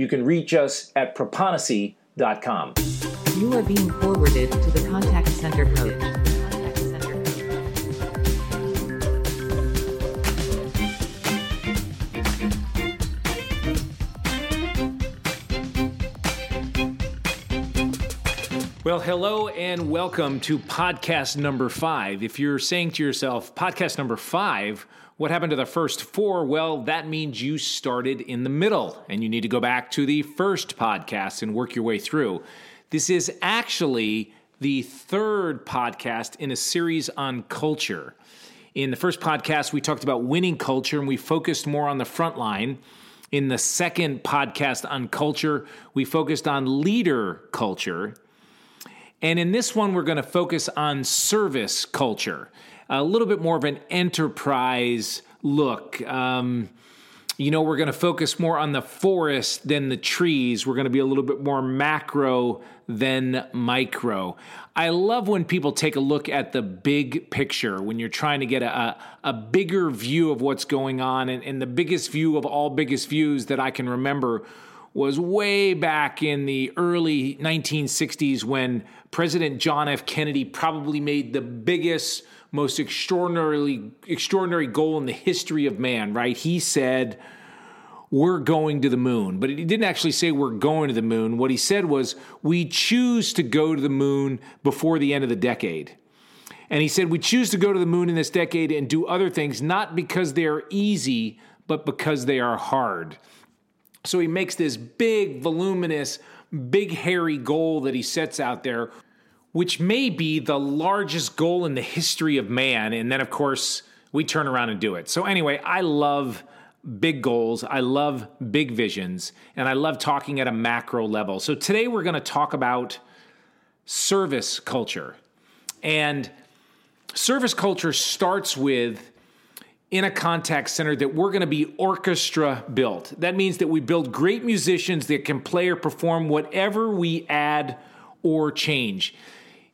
You can reach us at proponisi.com. You are being forwarded to the contact center coach. Contact center coach. Well, hello and welcome to podcast number five. If you're saying to yourself, podcast number five, what happened to the first four? Well, that means you started in the middle and you need to go back to the first podcast and work your way through. This is actually the third podcast in a series on culture. In the first podcast, we talked about winning culture and we focused more on the front line. In the second podcast on culture, we focused on leader culture. And in this one, we're going to focus on service culture, a little bit more of an enterprise look. Um, you know, we're going to focus more on the forest than the trees. We're going to be a little bit more macro than micro. I love when people take a look at the big picture, when you're trying to get a, a, bigger view of what's going on. And, and the biggest view of all biggest views that I can remember was way back in the early 1960s when President John F. Kennedy probably made the biggest, most extraordinarily extraordinary goal in the history of man, right? He said, we're going to the moon. But he didn't actually say we're going to the moon. What he said was, we choose to go to the moon before the end of the decade. And he said, we choose to go to the moon in this decade and do other things, not because they are easy, but because they are hard. So he makes this big, voluminous, big, hairy goal that he sets out there, which may be the largest goal in the history of man. And then, of course, we turn around and do it. So, anyway, I love big goals. I love big visions. And I love talking at a macro level. So, today we're going to talk about service culture. And service culture starts with in a contact center that we're going to be orchestra built. That means that we build great musicians that can play or perform whatever we add or change.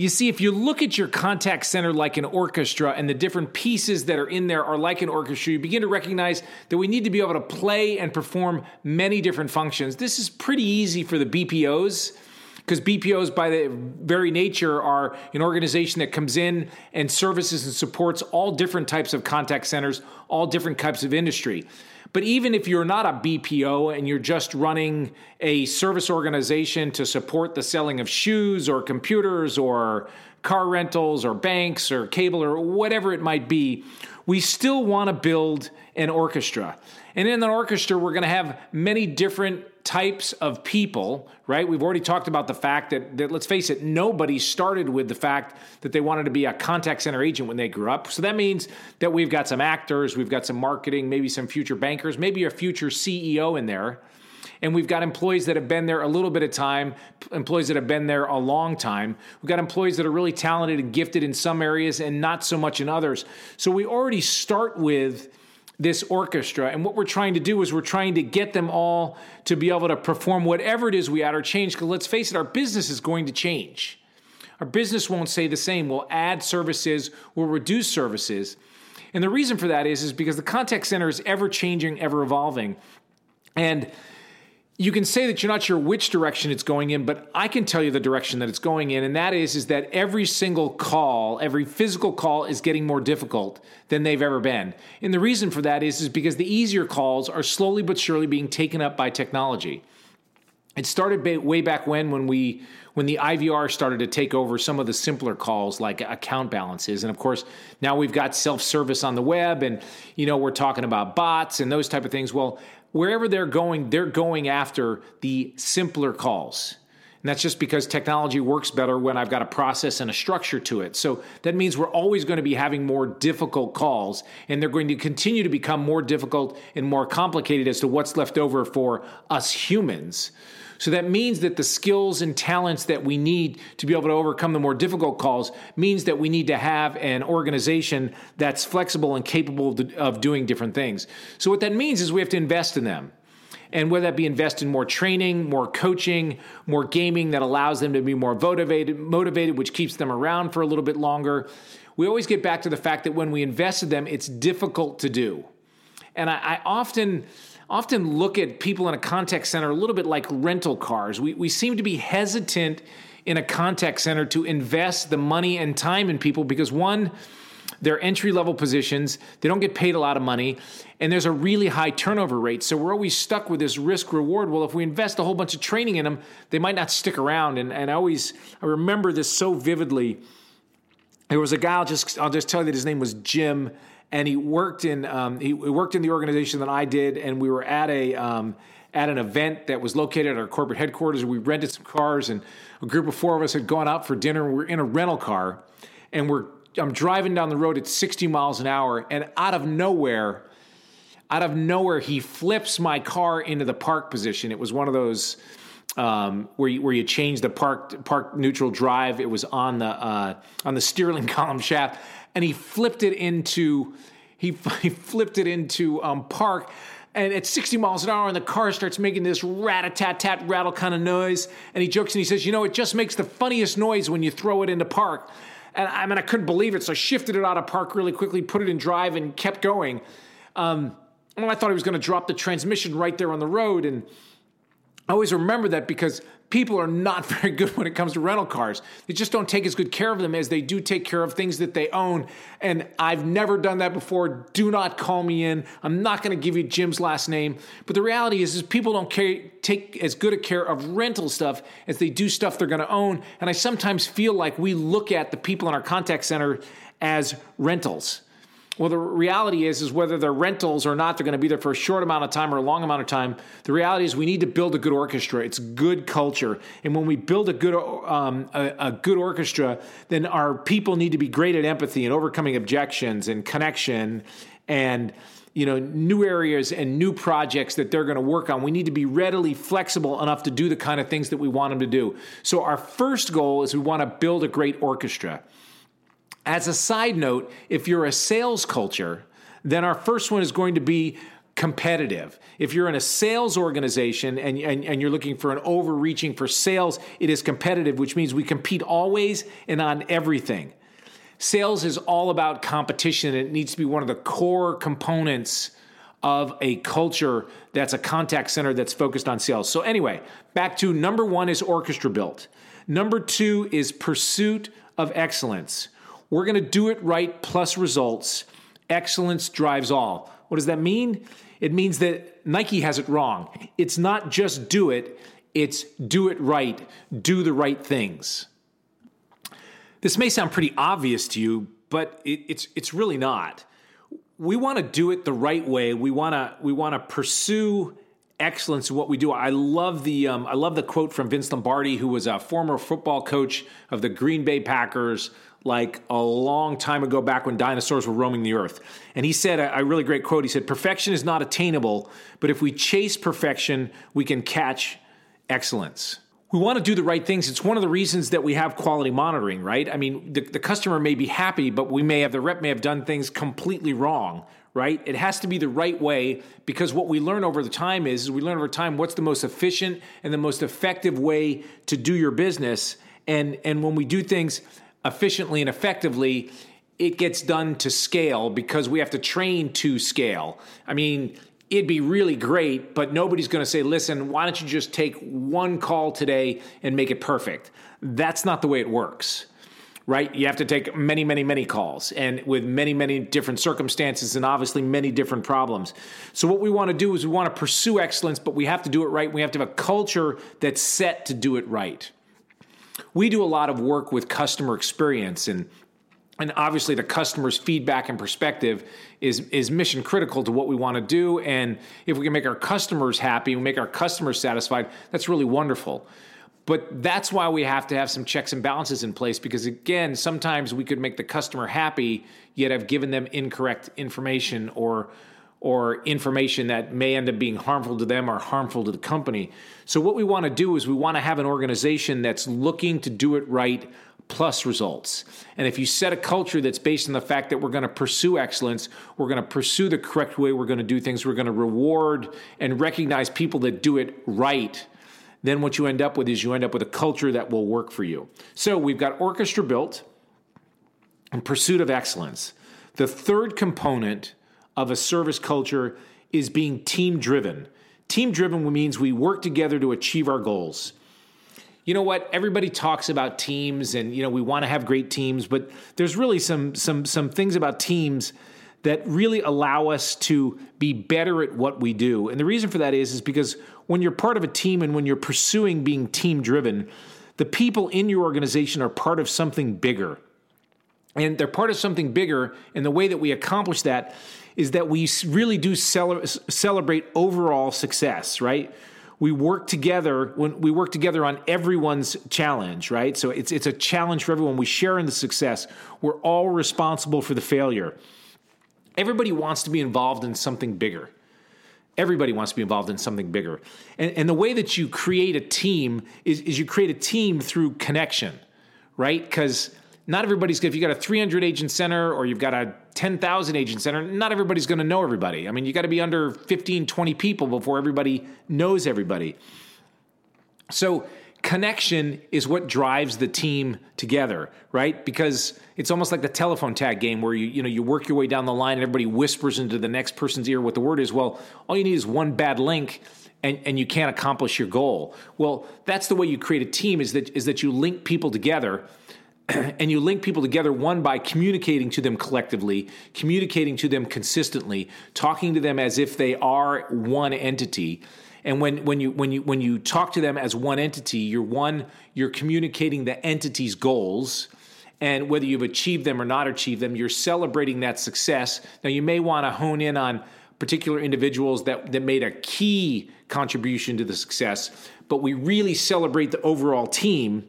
You see, if you look at your contact center like an orchestra and the different pieces that are in there are like an orchestra, you begin to recognize that we need to be able to play and perform many different functions. This is pretty easy for the BPOs because BPOs, by their very nature, are an organization that comes in and services and supports all different types of contact centers, all different types of industry. But even if you're not a BPO and you're just running a service organization to support the selling of shoes or computers or car rentals or banks or cable or whatever it might be, we still want to build an orchestra. And in an orchestra, we're going to have many different types of people, right? We've already talked about the fact that, that, let's face it, nobody started with the fact that they wanted to be a contact center agent when they grew up. So that means that we've got some actors, we've got some marketing, maybe some future bankers, maybe a future CEO in there. And we've got employees that have been there a little bit of time, employees that have been there a long time. We've got employees that are really talented and gifted in some areas and not so much in others. So we already start with this orchestra. And what we're trying to do is we're trying to get them all to be able to perform whatever it is we add or change. Because let's face it, our business is going to change. Our business won't stay the same. We'll add services, we'll reduce services. And the reason for that is, is because the contact center is ever changing, ever evolving. And you can say that you're not sure which direction it's going in, but I can tell you the direction that it's going in, and that is is that every single call, every physical call is getting more difficult than they've ever been. And the reason for that is is because the easier calls are slowly but surely being taken up by technology. It started way back when when we when the IVR started to take over some of the simpler calls like account balances and of course now we've got self-service on the web and you know we're talking about bots and those type of things well wherever they're going they're going after the simpler calls And that's just because technology works better when I've got a process and a structure to it. So that means we're always going to be having more difficult calls, and they're going to continue to become more difficult and more complicated as to what's left over for us humans. So that means that the skills and talents that we need to be able to overcome the more difficult calls means that we need to have an organization that's flexible and capable of doing different things. So what that means is we have to invest in them. And whether that be invest in more training, more coaching, more gaming that allows them to be more motivated, motivated, which keeps them around for a little bit longer. We always get back to the fact that when we invest in them, it's difficult to do. And I, I often often look at people in a contact center a little bit like rental cars. We, we seem to be hesitant in a contact center to invest the money and time in people because one, they're entry level positions, they don't get paid a lot of money, and there's a really high turnover rate. So we're always stuck with this risk reward. Well, if we invest a whole bunch of training in them, they might not stick around. And, and I always I remember this so vividly. There was a guy, I'll just, I'll just tell you that his name was Jim, and he worked in um, he worked in the organization that I did, and we were at a um, at an event that was located at our corporate headquarters. We rented some cars, and a group of four of us had gone out for dinner. We we're in a rental car, and we're I'm driving down the road at 60 miles an hour, and out of nowhere, out of nowhere, he flips my car into the park position. It was one of those um, where you, where you change the park park neutral drive. It was on the uh, on the steering column shaft, and he flipped it into he, he flipped it into um, park. And at 60 miles an hour, and the car starts making this rat a tat tat rattle kind of noise. And he jokes and he says, "You know, it just makes the funniest noise when you throw it into park." And I mean, I couldn't believe it. So I shifted it out of park really quickly, put it in drive, and kept going. Um, well, I thought he was going to drop the transmission right there on the road. And I always remember that because people are not very good when it comes to rental cars. They just don't take as good care of them as they do take care of things that they own. And I've never done that before. Do not call me in. I'm not going to give you Jim's last name. But the reality is, is people don't care, take as good a care of rental stuff as they do stuff they're going to own. And I sometimes feel like we look at the people in our contact center as rentals. Well, the reality is, is whether they're rentals or not, they're going to be there for a short amount of time or a long amount of time. The reality is, we need to build a good orchestra. It's good culture, and when we build a good um, a, a good orchestra, then our people need to be great at empathy and overcoming objections and connection and you know new areas and new projects that they're going to work on we need to be readily flexible enough to do the kind of things that we want them to do so our first goal is we want to build a great orchestra as a side note, if you're a sales culture, then our first one is going to be competitive. If you're in a sales organization and, and, and, you're looking for an overreaching for sales, it is competitive, which means we compete always and on everything. Sales is all about competition. It needs to be one of the core components of a culture that's a contact center that's focused on sales. So, anyway, back to number one is orchestra built. Number two is pursuit of excellence. We're going to do it right plus results. Excellence drives all. What does that mean? It means that Nike has it wrong. It's not just do it, it's do it right, do the right things. This may sound pretty obvious to you, but it, it's, it's really not. We want to do it the right way. We want to we want to pursue excellence in what we do. I love the um, I love the quote from Vince Lombardi, who was a former football coach of the Green Bay Packers, like a long time ago, back when dinosaurs were roaming the earth. And he said a, a really great quote. He said, "Perfection is not attainable, but if we chase perfection, we can catch excellence." we want to do the right things. It's one of the reasons that we have quality monitoring, right? I mean, the, the, customer may be happy, but we may have the rep may have done things completely wrong, right? It has to be the right way because what we learn over the time is, is we learn over time what's the most efficient and the most effective way to do your business. And and when we do things efficiently and effectively, it gets done to scale because we have to train to scale. I mean, it'd be really great, but nobody's going to say, listen, why don't you just take one call today and make it perfect? That's not the way it works right? You have to take many, many, many calls and with many, many different circumstances and obviously many different problems. So, what we want to do is we want to pursue excellence, but we have to do it right. We have to have a culture that's set to do it right. We do a lot of work with customer experience and and obviously the customer's feedback and perspective is is mission critical to what we want to do and if we can make our customers happy and make our customers satisfied that's really wonderful But that's why we have to have some checks and balances in place because, again, sometimes we could make the customer happy, yet I've given them incorrect information or or information that may end up being harmful to them or harmful to the company. So, what we want to do is we want to have an organization that's looking to do it right plus results. And if you set a culture that's based on the fact that we're going to pursue excellence, we're going to pursue the correct way we're going to do things, we're going to reward and recognize people that do it right, then what you end up with is you end up with a culture that will work for you. So we've got orchestra built and pursuit of excellence. The third component of a service culture is being team driven. Team driven means we work together to achieve our goals you know what? Everybody talks about teams, and you know we want to have great teams, but there's really some some some things about teams that really allow us to be better at what we do. And the reason for that is is because when you're part of a team and when you're pursuing being team driven, the people in your organization are part of something bigger. And they're part of something bigger, and the way that we accomplish that is that we really do celebrate overall success, right? we work together when we work together on everyone's challenge, right? So it's it's a challenge for everyone. We share in the success. We're all responsible for the failure. Everybody wants to be involved in something bigger. Everybody wants to be involved in something bigger. And, and the way that you create a team is, is you create a team through connection, right? Because not everybody's if you got a 300 agent center or you've got a 10,000 agent center, not everybody's going to know everybody. I mean, you got to be under 15, 20 people before everybody knows everybody. So, connection is what drives the team together, right? Because it's almost like the telephone tag game where you you know you work your way down the line and everybody whispers into the next person's ear what the word is. Well, all you need is one bad link and, and you can't accomplish your goal. Well, that's the way you create a team is that is that you link people together and you link people together one by communicating to them collectively, communicating to them consistently, talking to them as if they are one entity. And when, when you when you when you talk to them as one entity, you're one you're communicating the entity's goals, and whether you've achieved them or not achieved them, you're celebrating that success. Now you may want to hone in on particular individuals that, that made a key contribution to the success, but we really celebrate the overall team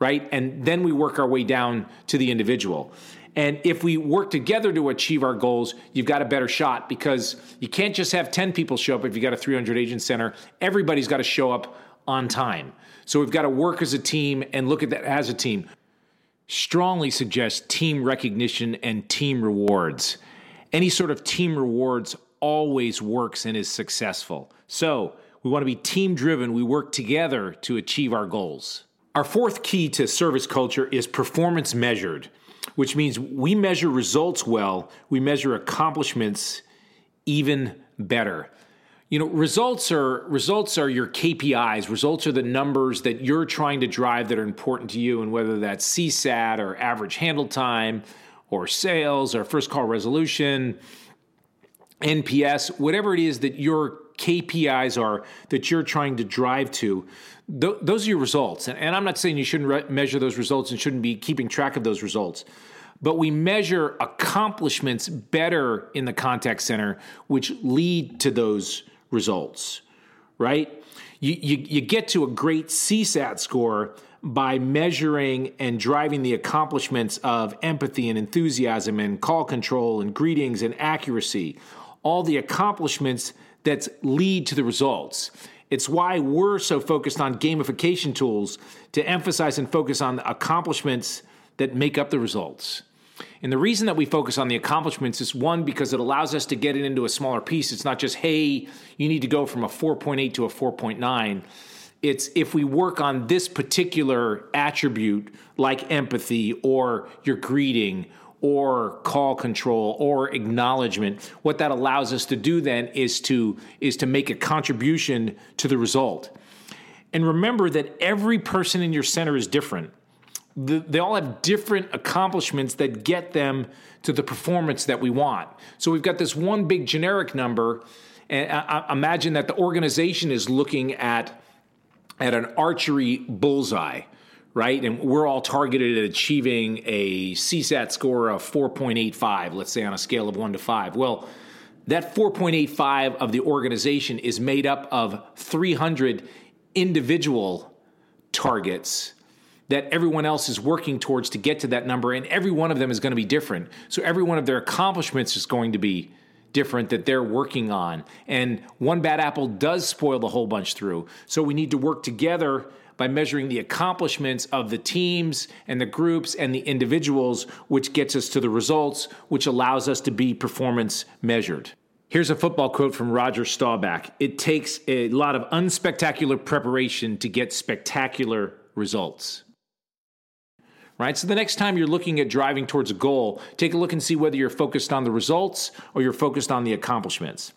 right? And then we work our way down to the individual. And if we work together to achieve our goals, you've got a better shot because you can't just have 10 people show up if you've got a 300 agent center. Everybody's got to show up on time. So we've got to work as a team and look at that as a team. Strongly suggest team recognition and team rewards. Any sort of team rewards always works and is successful. So we want to be team driven. We work together to achieve our goals. Our fourth key to service culture is performance measured, which means we measure results well, we measure accomplishments even better. You know, results are results are your KPIs. Results are the numbers that you're trying to drive that are important to you and whether that's CSAT or average handle time or sales or first call resolution, NPS, whatever it is that your KPIs are that you're trying to drive to, th- those are your results. And, and, I'm not saying you shouldn't re- measure those results and shouldn't be keeping track of those results. But we measure accomplishments better in the contact center, which lead to those results, right? You, you, you get to a great CSAT score by measuring and driving the accomplishments of empathy and enthusiasm and call control and greetings and accuracy, all the accomplishments that lead to the results. It's why we're so focused on gamification tools to emphasize and focus on the accomplishments that make up the results. And the reason that we focus on the accomplishments is one, because it allows us to get it into a smaller piece. It's not just, hey, you need to go from a 4.8 to a 4.9. It's if we work on this particular attribute, like empathy or your greeting or call control or acknowledgement what that allows us to do then is to is to make a contribution to the result. And remember that every person in your center is different. They all have different accomplishments that get them to the performance that we want. So we've got this one big generic number and I imagine that the organization is looking at at an archery bullseye right? And we're all targeted at achieving a CSAT score of 4.85, let's say on a scale of 1 to 5. Well, that 4.85 of the organization is made up of 300 individual targets that everyone else is working towards to get to that number, and every one of them is going to be different. So every one of their accomplishments is going to be different that they're working on. And one bad apple does spoil the whole bunch through. So we need to work together by measuring the accomplishments of the teams and the groups and the individuals, which gets us to the results, which allows us to be performance measured. Here's a football quote from Roger Staubach It takes a lot of unspectacular preparation to get spectacular results. Right? So the next time you're looking at driving towards a goal, take a look and see whether you're focused on the results or you're focused on the accomplishments.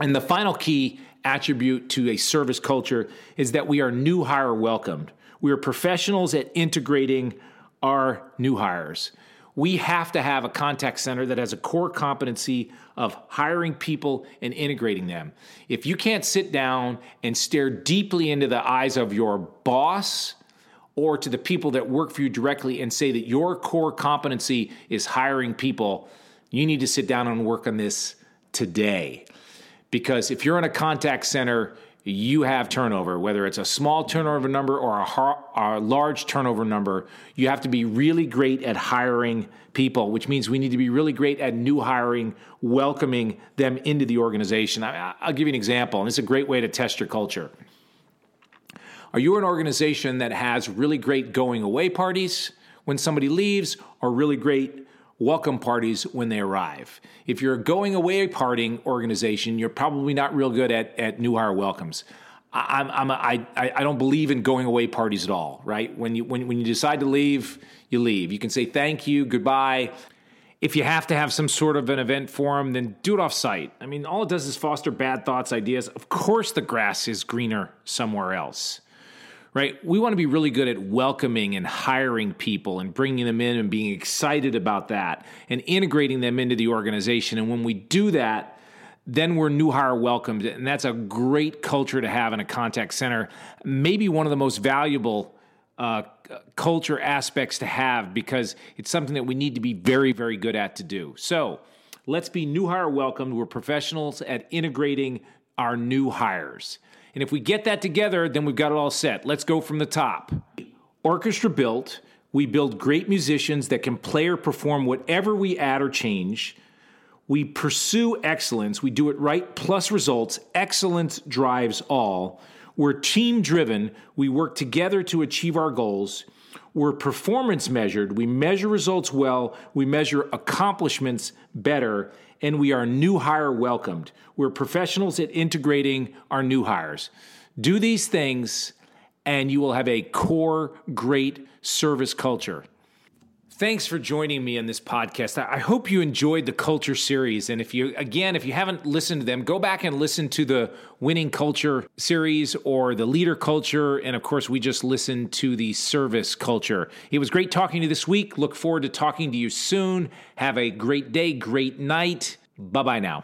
And the final key attribute to a service culture is that we are new hire welcomed. We are professionals at integrating our new hires. We have to have a contact center that has a core competency of hiring people and integrating them. If you can't sit down and stare deeply into the eyes of your boss or to the people that work for you directly and say that your core competency is hiring people, you need to sit down and work on this today because if you're in a contact center, you have turnover, whether it's a small turnover number or a, a, large turnover number. You have to be really great at hiring people, which means we need to be really great at new hiring, welcoming them into the organization. I, I'll give you an example, and it's a great way to test your culture. Are you an organization that has really great going away parties when somebody leaves, or really great welcome parties when they arrive. If you're a going away partying organization, you're probably not real good at, at new hire welcomes. I'm, I'm a, I, I don't believe in going away parties at all, right? When you, when, when you decide to leave, you leave. You can say thank you, goodbye. If you have to have some sort of an event for them, then do it off site. I mean, all it does is foster bad thoughts, ideas. Of course, the grass is greener somewhere else right? We want to be really good at welcoming and hiring people and bringing them in and being excited about that and integrating them into the organization. And when we do that, then we're new hire welcomed. And that's a great culture to have in a contact center. Maybe one of the most valuable uh, culture aspects to have because it's something that we need to be very, very good at to do. So let's be new hire welcomed. We're professionals at integrating our new hires. And if we get that together, then we've got it all set. Let's go from the top. Orchestra built, we build great musicians that can play or perform whatever we add or change. We pursue excellence, we do it right plus results. Excellence drives all. We're team driven, we work together to achieve our goals. We're performance measured, we measure results well, we measure accomplishments better, and we are new hire welcomed. We're professionals at integrating our new hires. Do these things, and you will have a core, great service culture. Thanks for joining me in this podcast. I hope you enjoyed the culture series. And if you, again, if you haven't listened to them, go back and listen to the winning culture series or the leader culture. And of course, we just listened to the service culture. It was great talking to you this week. Look forward to talking to you soon. Have a great day, great night. Bye bye now.